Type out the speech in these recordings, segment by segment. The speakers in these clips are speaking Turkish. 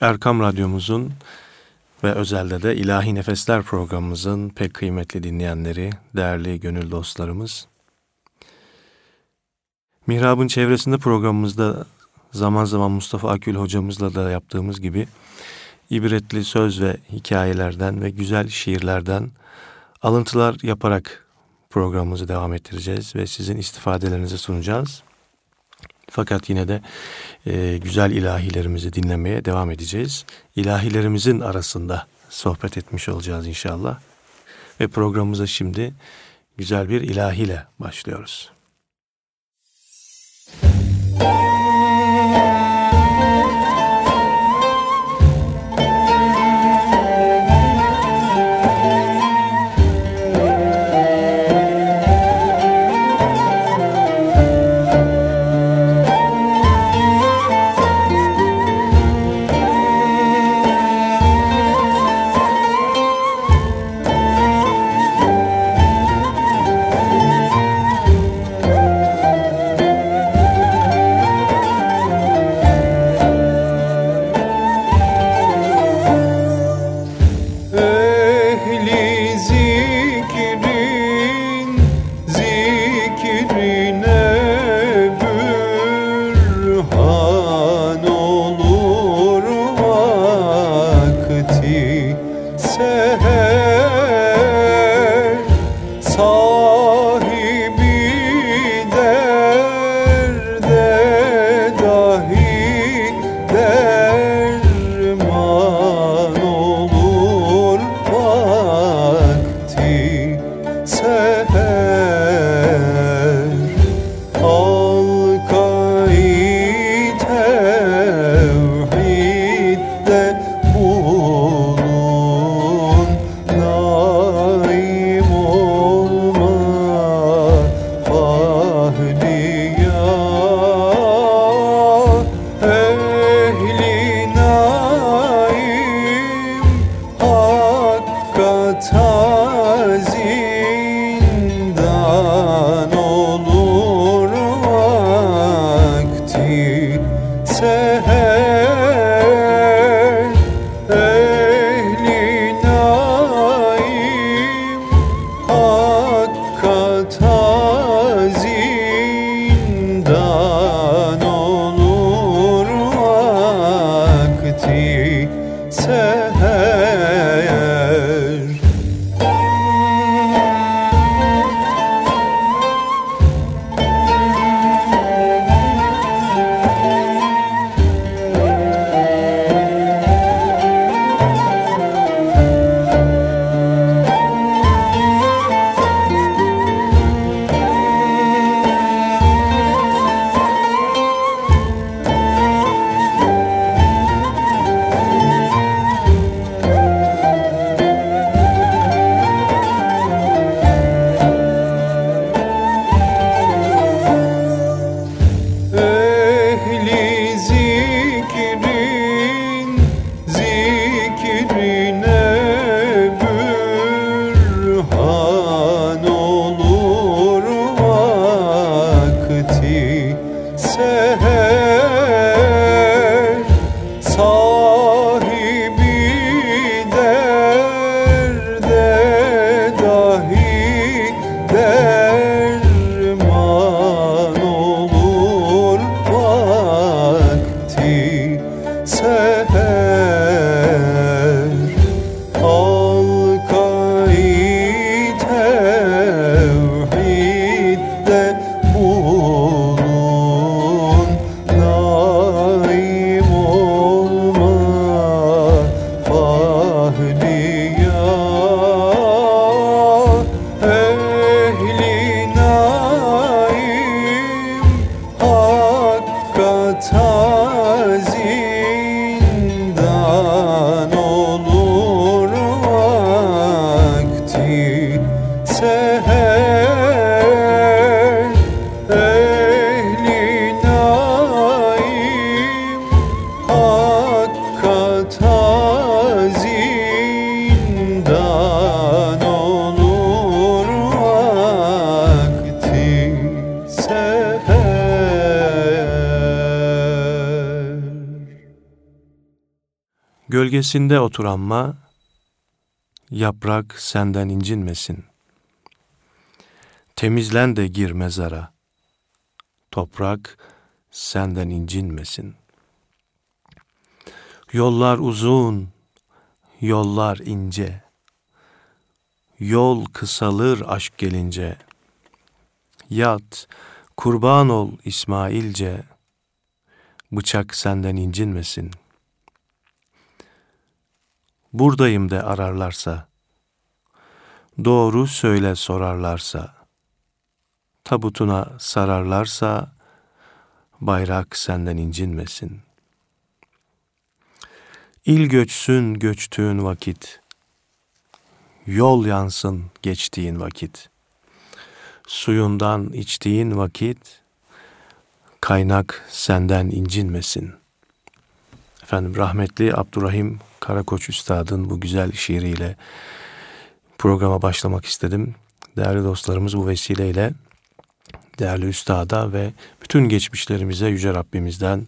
Erkam Radyomuzun ve özelde de İlahi Nefesler programımızın pek kıymetli dinleyenleri, değerli gönül dostlarımız. Mihrab'ın çevresinde programımızda zaman zaman Mustafa Akül hocamızla da yaptığımız gibi ibretli söz ve hikayelerden ve güzel şiirlerden alıntılar yaparak programımızı devam ettireceğiz ve sizin istifadelerinizi sunacağız. Fakat yine de e, güzel ilahilerimizi dinlemeye devam edeceğiz. İlahilerimizin arasında sohbet etmiş olacağız inşallah. Ve programımıza şimdi güzel bir ilahiyle başlıyoruz. Müzik tazi Gölgesinde oturanma, yaprak senden incinmesin. Temizlen de gir mezara, toprak senden incinmesin. Yollar uzun, yollar ince. Yol kısalır aşk gelince. Yat, kurban ol İsmailce. Bıçak senden incinmesin. Buradayım de ararlarsa. Doğru söyle sorarlarsa. Tabutuna sararlarsa bayrak senden incinmesin. İl göçsün göçtüğün vakit, yol yansın geçtiğin vakit, suyundan içtiğin vakit, kaynak senden incinmesin. Efendim rahmetli Abdurrahim Karakoç Üstad'ın bu güzel şiiriyle programa başlamak istedim. Değerli dostlarımız bu vesileyle değerli üstada ve bütün geçmişlerimize Yüce Rabbimizden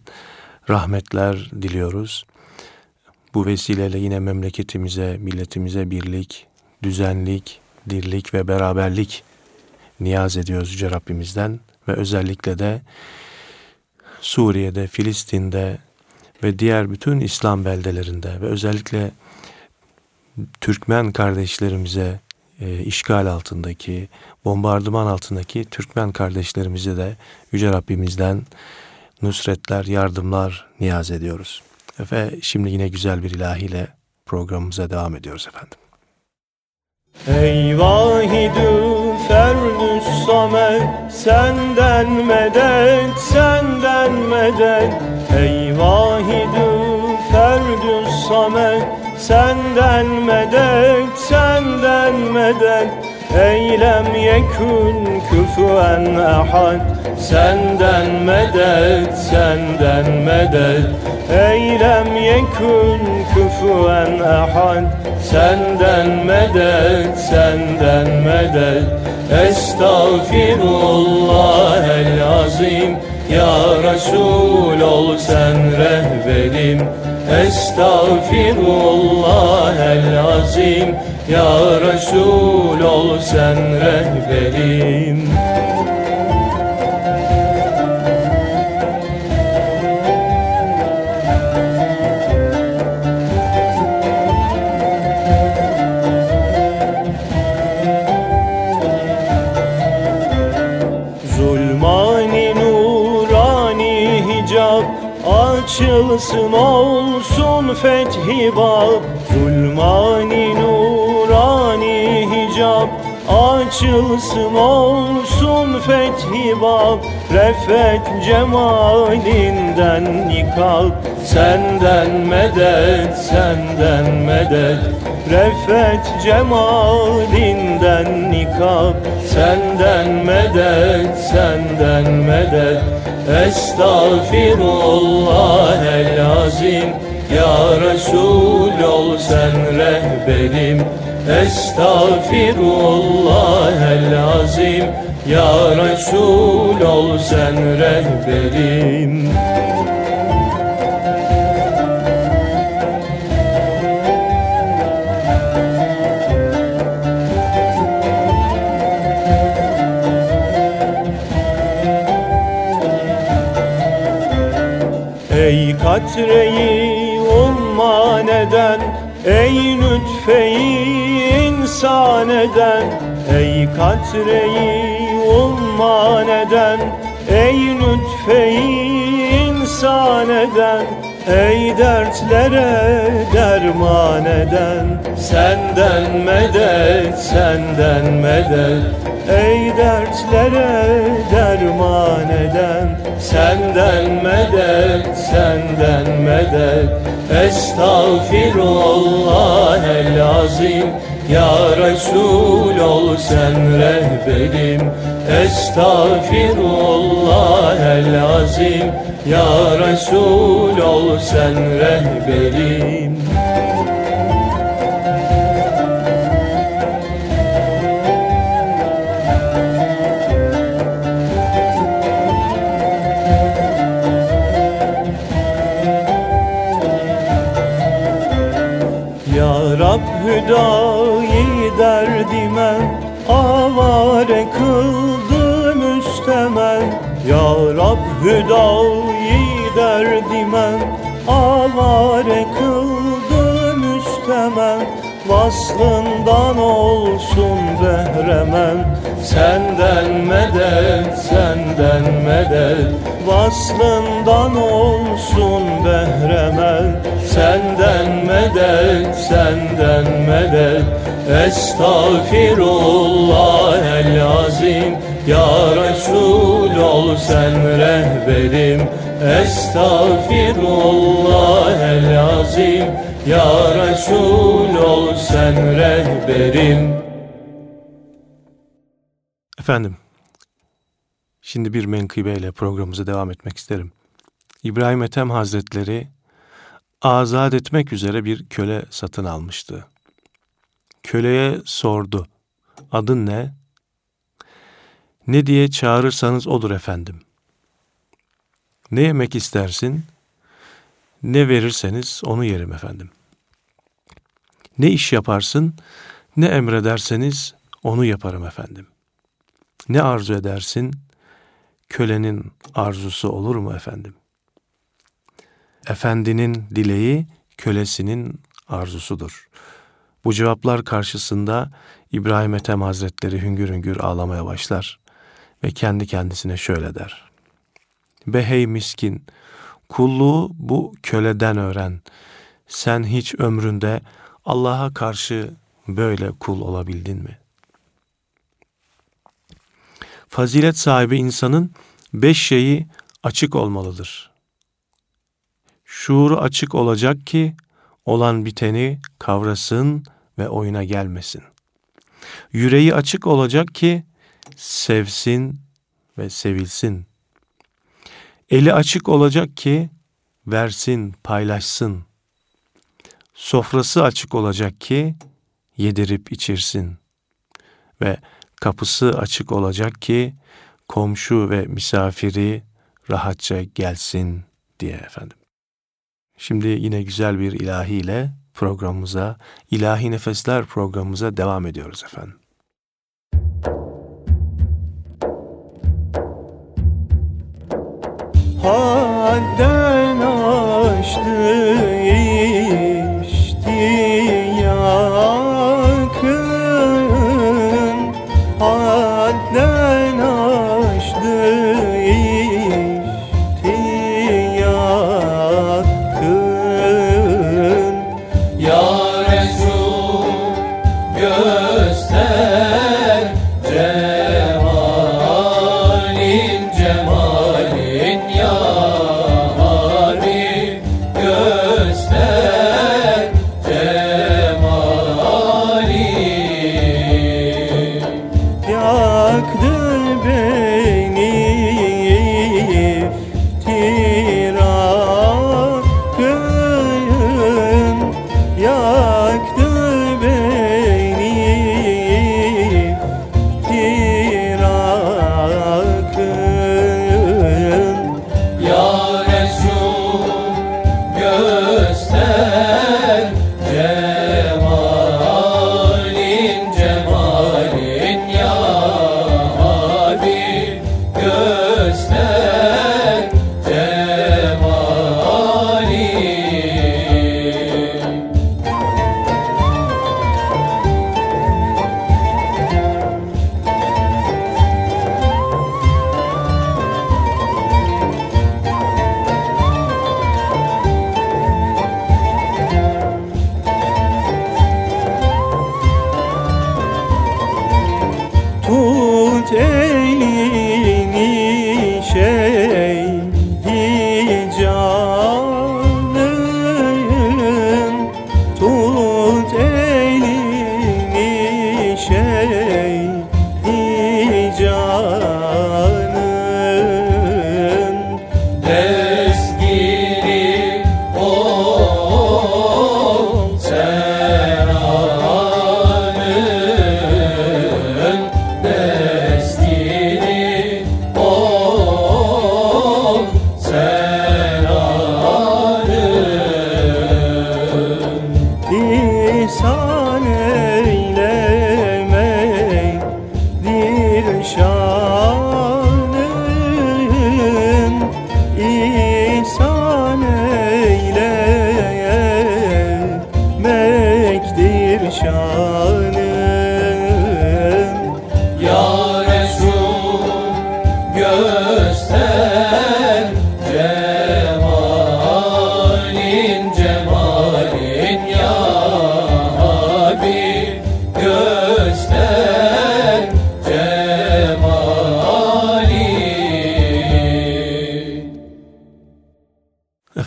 rahmetler diliyoruz. Bu vesileyle yine memleketimize, milletimize birlik, düzenlik, dirlik ve beraberlik niyaz ediyoruz Yüce Rabbimizden ve özellikle de Suriye'de, Filistin'de ve diğer bütün İslam beldelerinde ve özellikle Türkmen kardeşlerimize e, işgal altındaki, bombardıman altındaki Türkmen kardeşlerimize de Yüce Rabbimizden nusretler, yardımlar niyaz ediyoruz. Ve şimdi yine güzel bir ilahiyle programımıza devam ediyoruz efendim. Ey vahidü ferdüs samet Senden medet, senden medet. Ey vahidü ferdüs samet Senden medet, senden medet Eylem yekun küfüen ahad. Senden medet, senden medet. Eylem yekun küfüen ahad. Senden medet, senden medet. Estağfirullah el azim. Ya Resul ol sen rehberim. Estağfirullah el azim Ya Resul ol sen rehberim. Zulmani nurani hicab Açılsın olsun fethi bab. Zulmani nurani Açılsın olsun fethi bab Refet cemalinden nikab. Senden medet, senden medet. Refet cemalinden nikab. Senden medet, senden medet. Estağfirullah el azim. Ya Resul ol sen rehberim Estağfirullah el azim Ya Resul ol sen rehberim. Ey katreyi umman eden Ey lütfeyi insan eden Ey katreyi umman eden Ey lütfeyi insan eden Ey dertlere derman eden Senden medet, senden medet Ey dertlere derman eden Senden medet, senden medet Estağfirullah el azim Ya Resul ol sen rehberim. Estağfirullah el azim Ya Resul ol sen rehberim. Rab hüdayi Avare kıldı müstemen Ya Rab hüdayi derdime Avare kıldı müstemen Vaslından olsun behremen. Senden medet, senden medet. Vaslından olsun behremen. Senden medet, senden medet. Estağfirullah el azim. Ya Resul ol sen rehberim. Estağfirullah el azim Ya Resul ol sen rehberim Efendim, şimdi bir menkıbeyle programımıza devam etmek isterim. İbrahim Ethem Hazretleri azat etmek üzere bir köle satın almıştı. Köleye sordu, adın ne? Ne diye çağırırsanız odur efendim. Ne yemek istersin? Ne verirseniz onu yerim efendim. Ne iş yaparsın? Ne emrederseniz onu yaparım efendim. Ne arzu edersin? Kölenin arzusu olur mu efendim? Efendinin dileği kölesinin arzusudur. Bu cevaplar karşısında İbrahim Ethem Hazretleri hüngür hüngür ağlamaya başlar ve kendi kendisine şöyle der. Be hey miskin, kulluğu bu köleden öğren. Sen hiç ömründe Allah'a karşı böyle kul olabildin mi? Fazilet sahibi insanın beş şeyi açık olmalıdır. Şuuru açık olacak ki olan biteni kavrasın ve oyuna gelmesin. Yüreği açık olacak ki sevsin ve sevilsin. Eli açık olacak ki versin, paylaşsın. Sofrası açık olacak ki yedirip içirsin. Ve kapısı açık olacak ki komşu ve misafiri rahatça gelsin diye efendim. Şimdi yine güzel bir ilahiyle programımıza, ilahi nefesler programımıza devam ediyoruz efendim. Hadden aştı Yaktı beni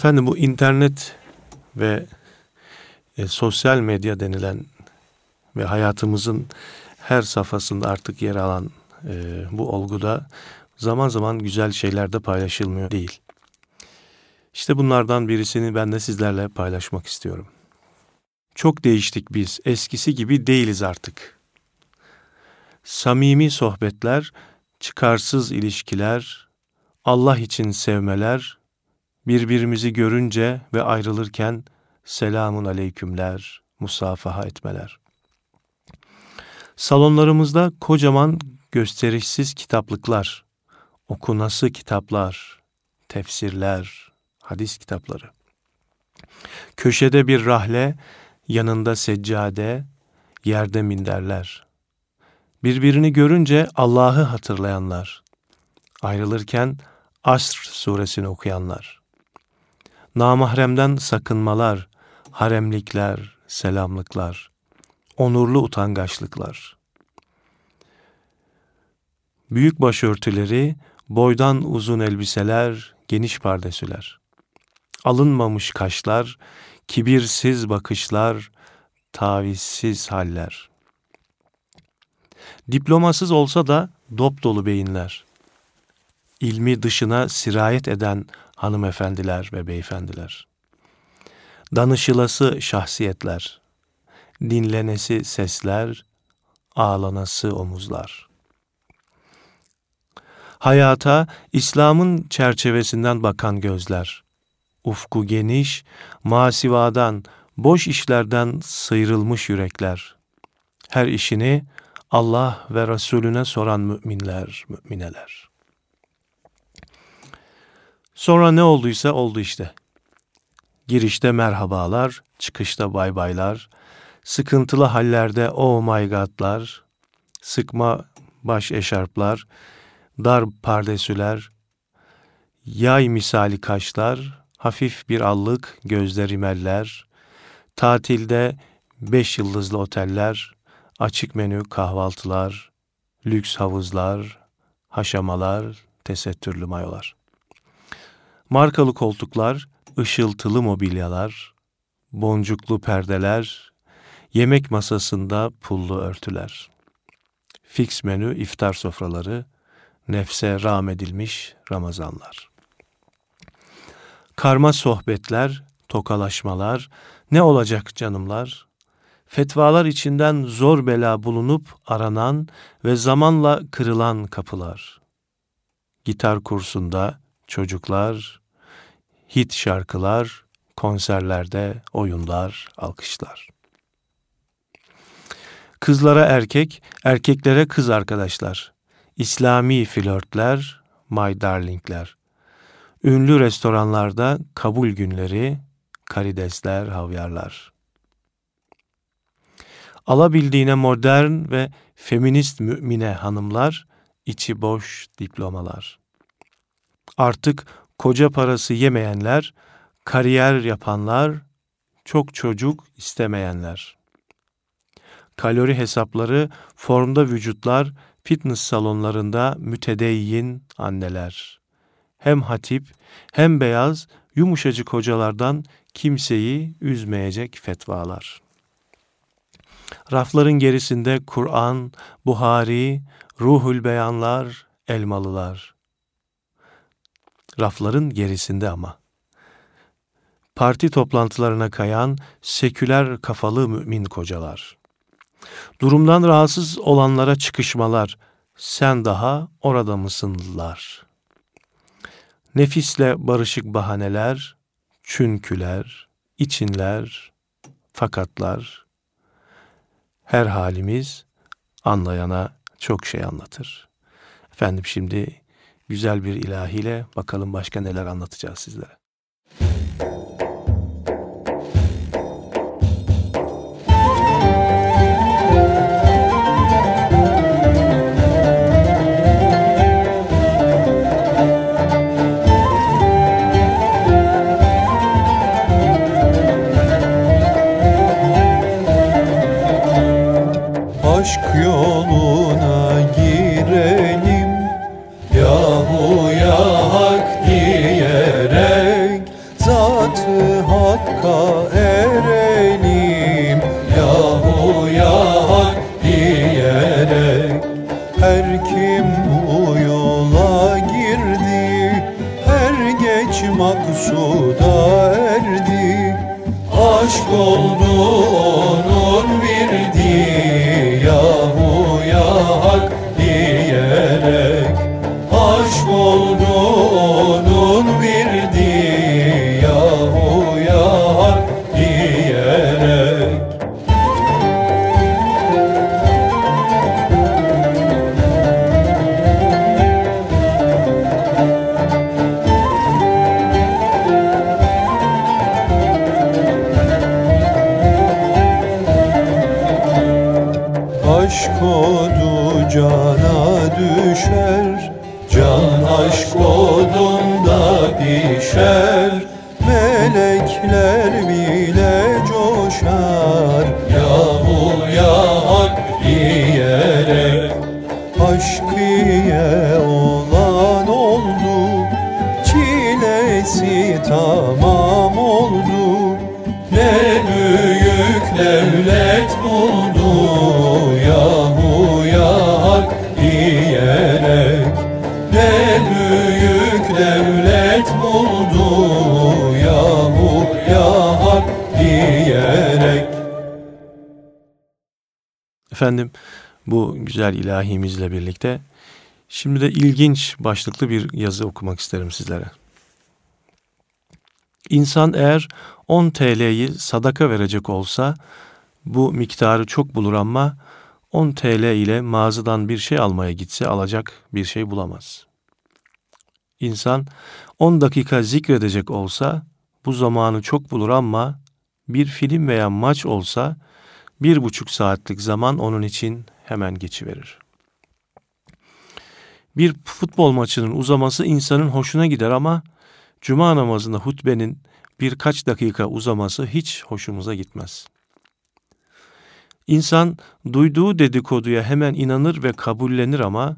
Efendim bu internet ve e, sosyal medya denilen ve hayatımızın her safhasında artık yer alan e, bu olguda zaman zaman güzel şeyler de paylaşılmıyor değil. İşte bunlardan birisini ben de sizlerle paylaşmak istiyorum. Çok değiştik biz, eskisi gibi değiliz artık. Samimi sohbetler, çıkarsız ilişkiler, Allah için sevmeler, birbirimizi görünce ve ayrılırken selamun aleykümler, musafaha etmeler. Salonlarımızda kocaman gösterişsiz kitaplıklar, okunası kitaplar, tefsirler, hadis kitapları. Köşede bir rahle, yanında seccade, yerde minderler. Birbirini görünce Allah'ı hatırlayanlar. Ayrılırken Asr suresini okuyanlar. Namahremden sakınmalar, haremlikler, selamlıklar, onurlu utangaçlıklar. Büyük başörtüleri, boydan uzun elbiseler, geniş pardesüler. Alınmamış kaşlar, kibirsiz bakışlar, tavizsiz haller. Diplomasız olsa da dop dolu beyinler. İlmi dışına sirayet eden hanımefendiler ve beyefendiler. Danışılası şahsiyetler, dinlenesi sesler, ağlanası omuzlar. Hayata İslam'ın çerçevesinden bakan gözler, ufku geniş, masivadan, boş işlerden sıyrılmış yürekler. Her işini Allah ve Resulüne soran müminler, mümineler. Sonra ne olduysa oldu işte. Girişte merhabalar, çıkışta bay baylar, sıkıntılı hallerde oh my god'lar, sıkma baş eşarplar, dar pardesüler, yay misali kaşlar, hafif bir allık, gözler imeller, tatilde beş yıldızlı oteller, açık menü kahvaltılar, lüks havuzlar, haşamalar, tesettürlü mayolar. Markalı koltuklar, ışıltılı mobilyalar, boncuklu perdeler, yemek masasında pullu örtüler. Fix menü iftar sofraları, nefse ram edilmiş Ramazanlar. Karma sohbetler, tokalaşmalar, ne olacak canımlar? Fetvalar içinden zor bela bulunup aranan ve zamanla kırılan kapılar. Gitar kursunda çocuklar, hit şarkılar, konserlerde oyunlar, alkışlar. Kızlara erkek, erkeklere kız arkadaşlar. İslami flörtler, my darlingler. Ünlü restoranlarda kabul günleri, karidesler, havyarlar. Alabildiğine modern ve feminist mümine hanımlar, içi boş diplomalar. Artık koca parası yemeyenler, kariyer yapanlar, çok çocuk istemeyenler. Kalori hesapları, formda vücutlar, fitness salonlarında mütedeyyin anneler. Hem hatip, hem beyaz, yumuşacık hocalardan kimseyi üzmeyecek fetvalar. Rafların gerisinde Kur'an, Buhari, Ruhul Beyanlar, Elmalılar rafların gerisinde ama. Parti toplantılarına kayan seküler kafalı mümin kocalar. Durumdan rahatsız olanlara çıkışmalar, sen daha orada mısınlar? Nefisle barışık bahaneler, çünküler, içinler, fakatlar, her halimiz anlayana çok şey anlatır. Efendim şimdi güzel bir ilahiyle bakalım başka neler anlatacağız sizlere. Efendim bu güzel ilahimizle birlikte şimdi de ilginç başlıklı bir yazı okumak isterim sizlere. İnsan eğer 10 TL'yi sadaka verecek olsa bu miktarı çok bulur ama 10 TL ile mağazadan bir şey almaya gitse alacak bir şey bulamaz. İnsan 10 dakika zikredecek olsa bu zamanı çok bulur ama bir film veya maç olsa bir buçuk saatlik zaman onun için hemen geçiverir. Bir futbol maçının uzaması insanın hoşuna gider ama cuma namazında hutbenin birkaç dakika uzaması hiç hoşumuza gitmez. İnsan duyduğu dedikoduya hemen inanır ve kabullenir ama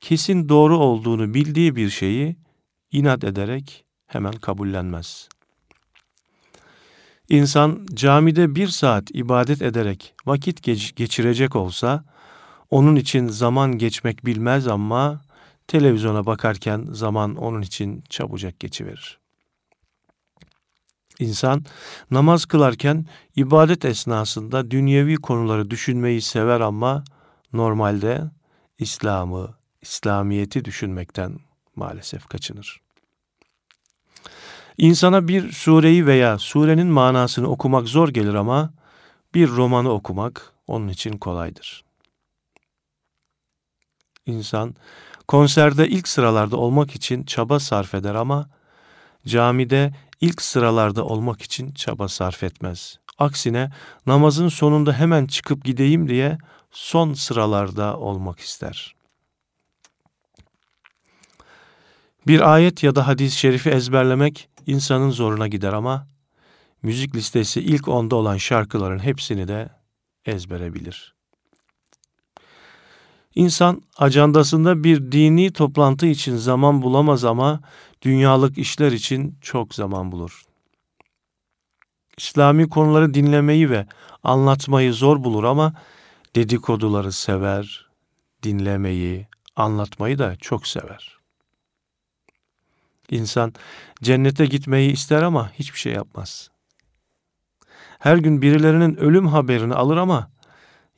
kesin doğru olduğunu bildiği bir şeyi inat ederek hemen kabullenmez. İnsan camide bir saat ibadet ederek vakit geç- geçirecek olsa, onun için zaman geçmek bilmez ama televizyona bakarken zaman onun için çabucak geçiverir. İnsan namaz kılarken ibadet esnasında dünyevi konuları düşünmeyi sever ama normalde İslam'ı, İslamiyeti düşünmekten maalesef kaçınır. İnsana bir sureyi veya surenin manasını okumak zor gelir ama bir romanı okumak onun için kolaydır. İnsan konserde ilk sıralarda olmak için çaba sarf eder ama camide ilk sıralarda olmak için çaba sarf etmez. Aksine namazın sonunda hemen çıkıp gideyim diye son sıralarda olmak ister. Bir ayet ya da hadis-i şerifi ezberlemek insanın zoruna gider ama müzik listesi ilk onda olan şarkıların hepsini de ezbere bilir. İnsan ajandasında bir dini toplantı için zaman bulamaz ama dünyalık işler için çok zaman bulur. İslami konuları dinlemeyi ve anlatmayı zor bulur ama dedikoduları sever, dinlemeyi, anlatmayı da çok sever. İnsan cennete gitmeyi ister ama hiçbir şey yapmaz. Her gün birilerinin ölüm haberini alır ama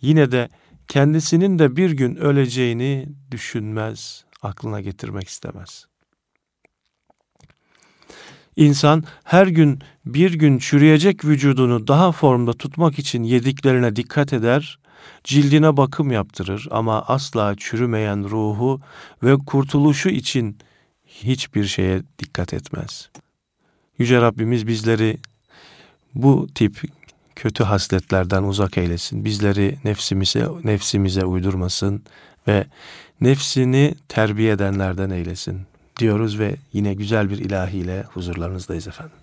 yine de kendisinin de bir gün öleceğini düşünmez, aklına getirmek istemez. İnsan her gün bir gün çürüyecek vücudunu daha formda tutmak için yediklerine dikkat eder, cildine bakım yaptırır ama asla çürümeyen ruhu ve kurtuluşu için hiçbir şeye dikkat etmez. Yüce Rabbimiz bizleri bu tip kötü hasletlerden uzak eylesin. Bizleri nefsimize nefsimize uydurmasın ve nefsini terbiye edenlerden eylesin diyoruz ve yine güzel bir ilahiyle huzurlarınızdayız efendim.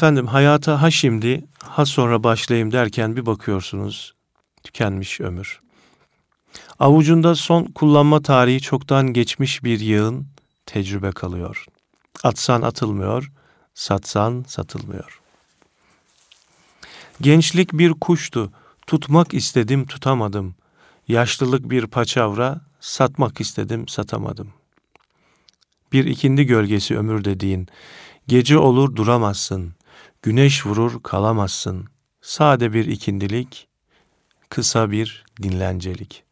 Efendim hayata ha şimdi ha sonra başlayayım derken bir bakıyorsunuz tükenmiş ömür. Avucunda son kullanma tarihi çoktan geçmiş bir yığın tecrübe kalıyor. Atsan atılmıyor, satsan satılmıyor. Gençlik bir kuştu, tutmak istedim tutamadım. Yaşlılık bir paçavra, satmak istedim satamadım. Bir ikindi gölgesi ömür dediğin, gece olur duramazsın, güneş vurur kalamazsın. Sade bir ikindilik, kısa bir dinlencelik.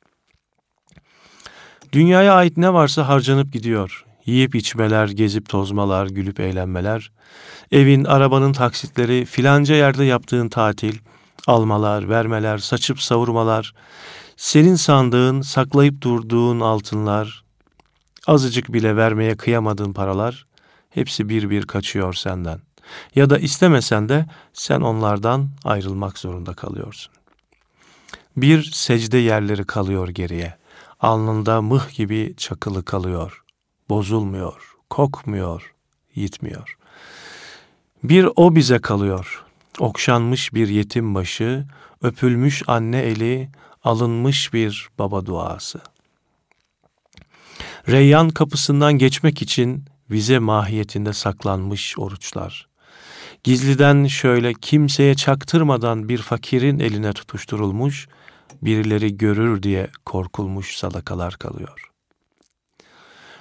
Dünyaya ait ne varsa harcanıp gidiyor. Yiyip içmeler, gezip tozmalar, gülüp eğlenmeler. Evin, arabanın taksitleri, filanca yerde yaptığın tatil, almalar, vermeler, saçıp savurmalar, senin sandığın, saklayıp durduğun altınlar, azıcık bile vermeye kıyamadığın paralar, hepsi bir bir kaçıyor senden. Ya da istemesen de sen onlardan ayrılmak zorunda kalıyorsun. Bir secde yerleri kalıyor geriye. Alnında mıh gibi çakılı kalıyor. Bozulmuyor, kokmuyor, yitmiyor. Bir o bize kalıyor. Okşanmış bir yetim başı, öpülmüş anne eli, alınmış bir baba duası. Reyyan kapısından geçmek için vize mahiyetinde saklanmış oruçlar. Gizliden şöyle kimseye çaktırmadan bir fakirin eline tutuşturulmuş, birileri görür diye korkulmuş sadakalar kalıyor.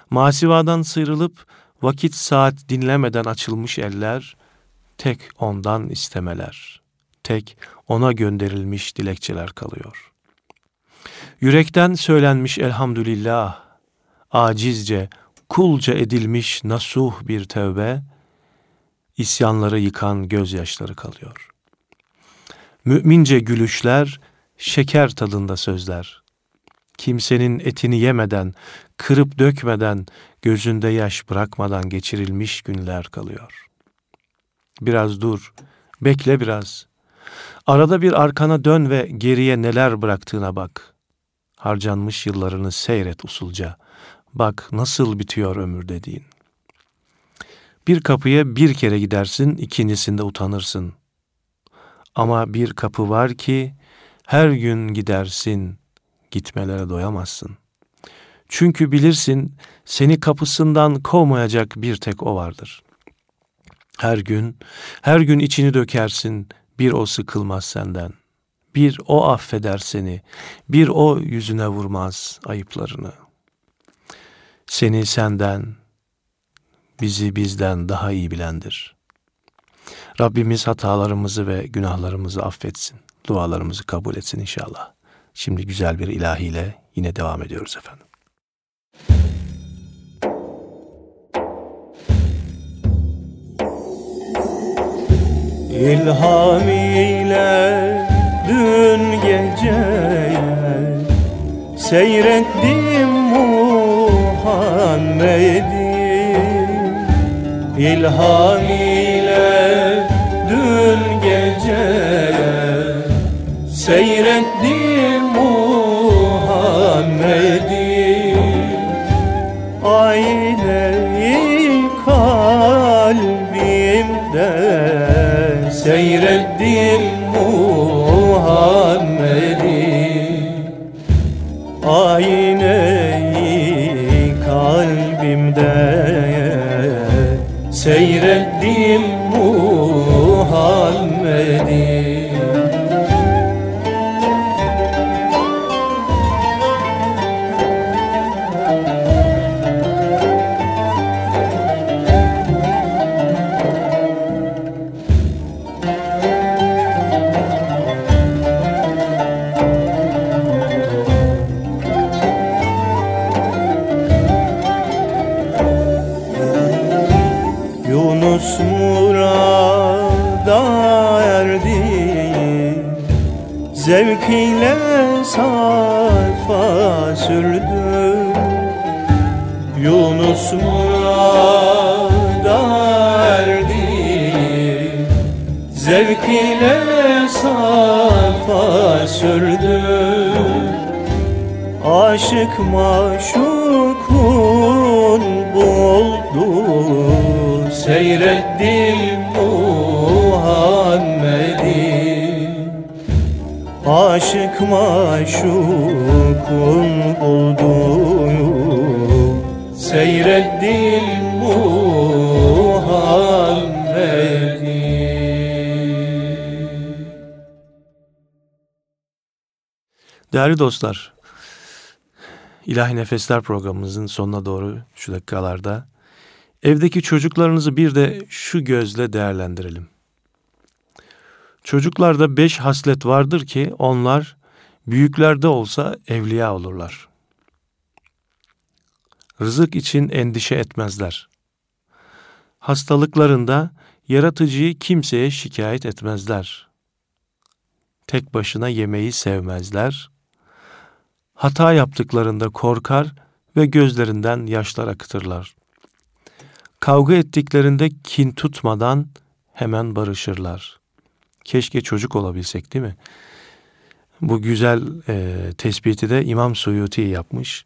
Masivadan sıyrılıp vakit saat dinlemeden açılmış eller, tek ondan istemeler, tek ona gönderilmiş dilekçeler kalıyor. Yürekten söylenmiş elhamdülillah, acizce, kulca edilmiş nasuh bir tevbe, isyanları yıkan gözyaşları kalıyor. Mümince gülüşler, şeker tadında sözler. Kimsenin etini yemeden, kırıp dökmeden, gözünde yaş bırakmadan geçirilmiş günler kalıyor. Biraz dur, bekle biraz. Arada bir arkana dön ve geriye neler bıraktığına bak. Harcanmış yıllarını seyret usulca. Bak nasıl bitiyor ömür dediğin. Bir kapıya bir kere gidersin, ikincisinde utanırsın. Ama bir kapı var ki her gün gidersin, gitmelere doyamazsın. Çünkü bilirsin seni kapısından kovmayacak bir tek o vardır. Her gün, her gün içini dökersin, bir o sıkılmaz senden. Bir o affeder seni, bir o yüzüne vurmaz ayıplarını. Seni senden, bizi bizden daha iyi bilendir. Rabbimiz hatalarımızı ve günahlarımızı affetsin. Dualarımızı kabul etsin inşallah. Şimdi güzel bir ilahiyle yine devam ediyoruz efendim. İlham ile dün geceye Seyrettim Muhammed'i İlham ile dün geceye Seyrettim Muhammed'i. Ayneyi kalbimde Seyrettim maşukun buldu Seyrettim Muhammed'i. Aşık maşukun buldu Seyrettim Muhammed'i. Değerli dostlar, İlahi Nefesler programımızın sonuna doğru şu dakikalarda evdeki çocuklarınızı bir de şu gözle değerlendirelim. Çocuklarda beş haslet vardır ki onlar büyüklerde olsa evliya olurlar. Rızık için endişe etmezler. Hastalıklarında yaratıcıyı kimseye şikayet etmezler. Tek başına yemeği sevmezler. Hata yaptıklarında korkar ve gözlerinden yaşlar akıtırlar. Kavga ettiklerinde kin tutmadan hemen barışırlar. Keşke çocuk olabilsek değil mi? Bu güzel e, tespiti de İmam Suyuti yapmış.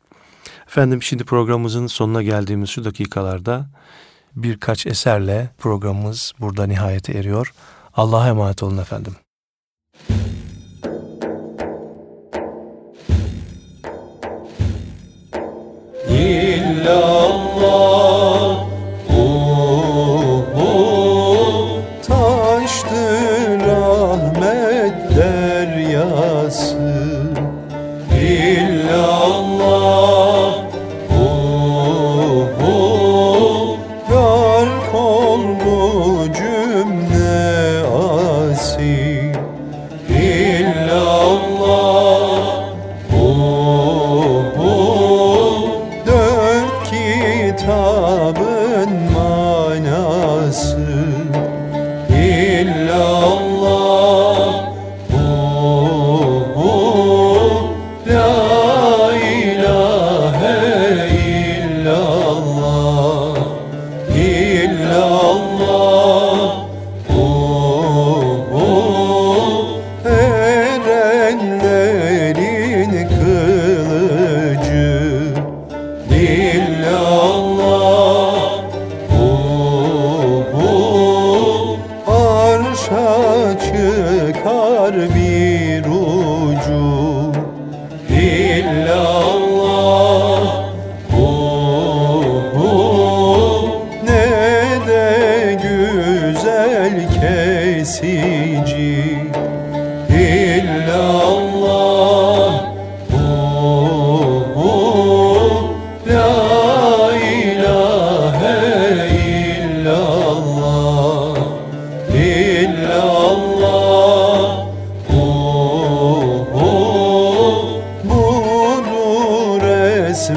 Efendim şimdi programımızın sonuna geldiğimiz şu dakikalarda birkaç eserle programımız burada nihayete eriyor. Allah'a emanet olun efendim.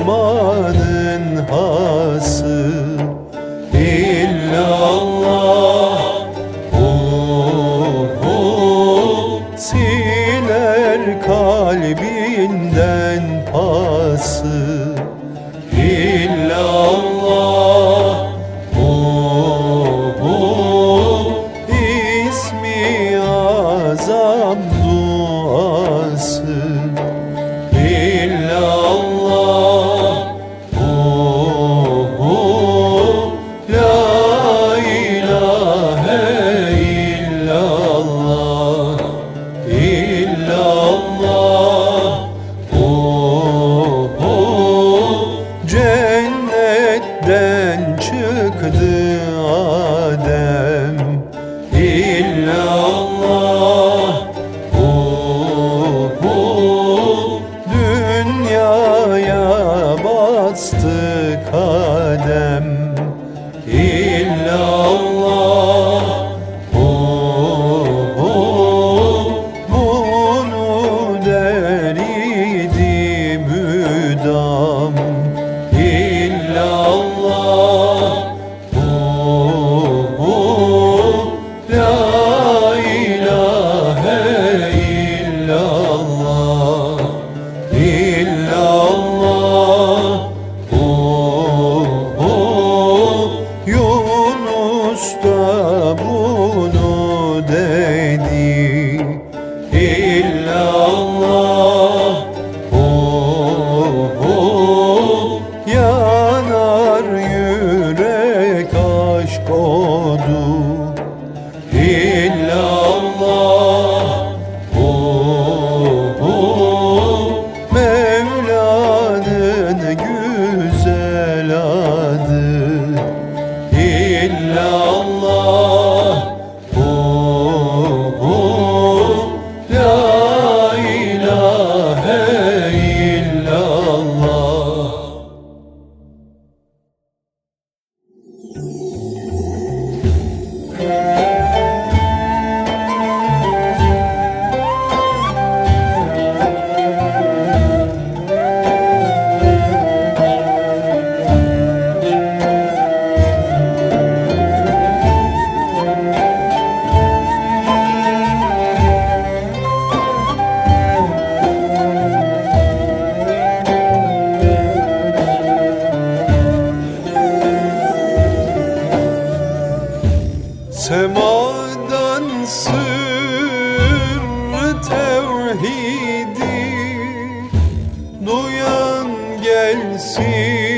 Esmanın hası duyan gelsin.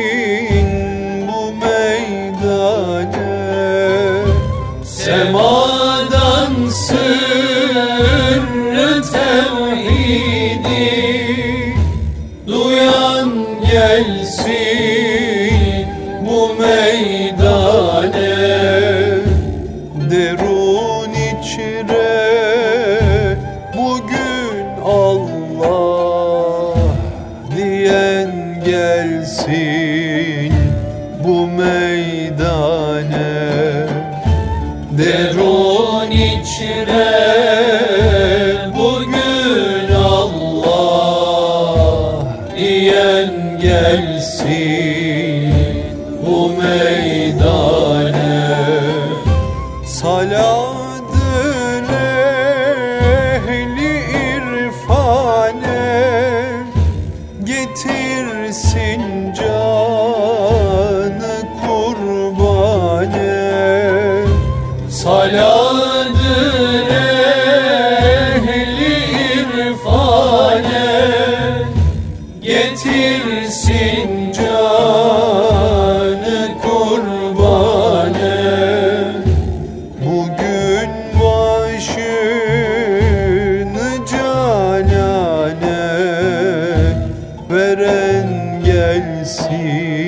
veren gelsin.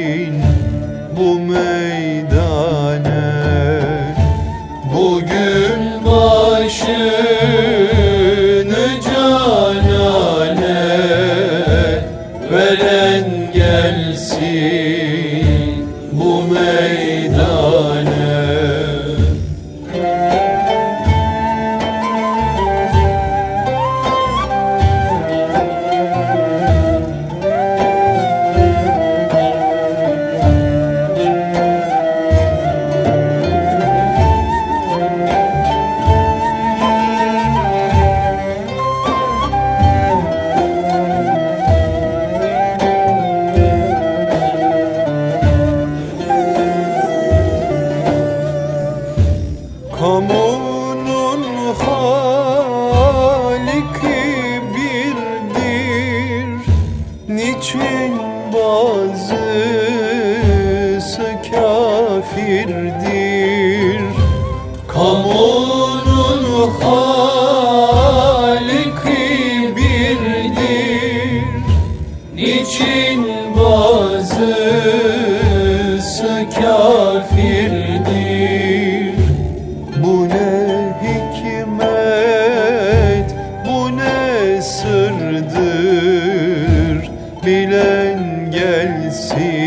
Gönül maksul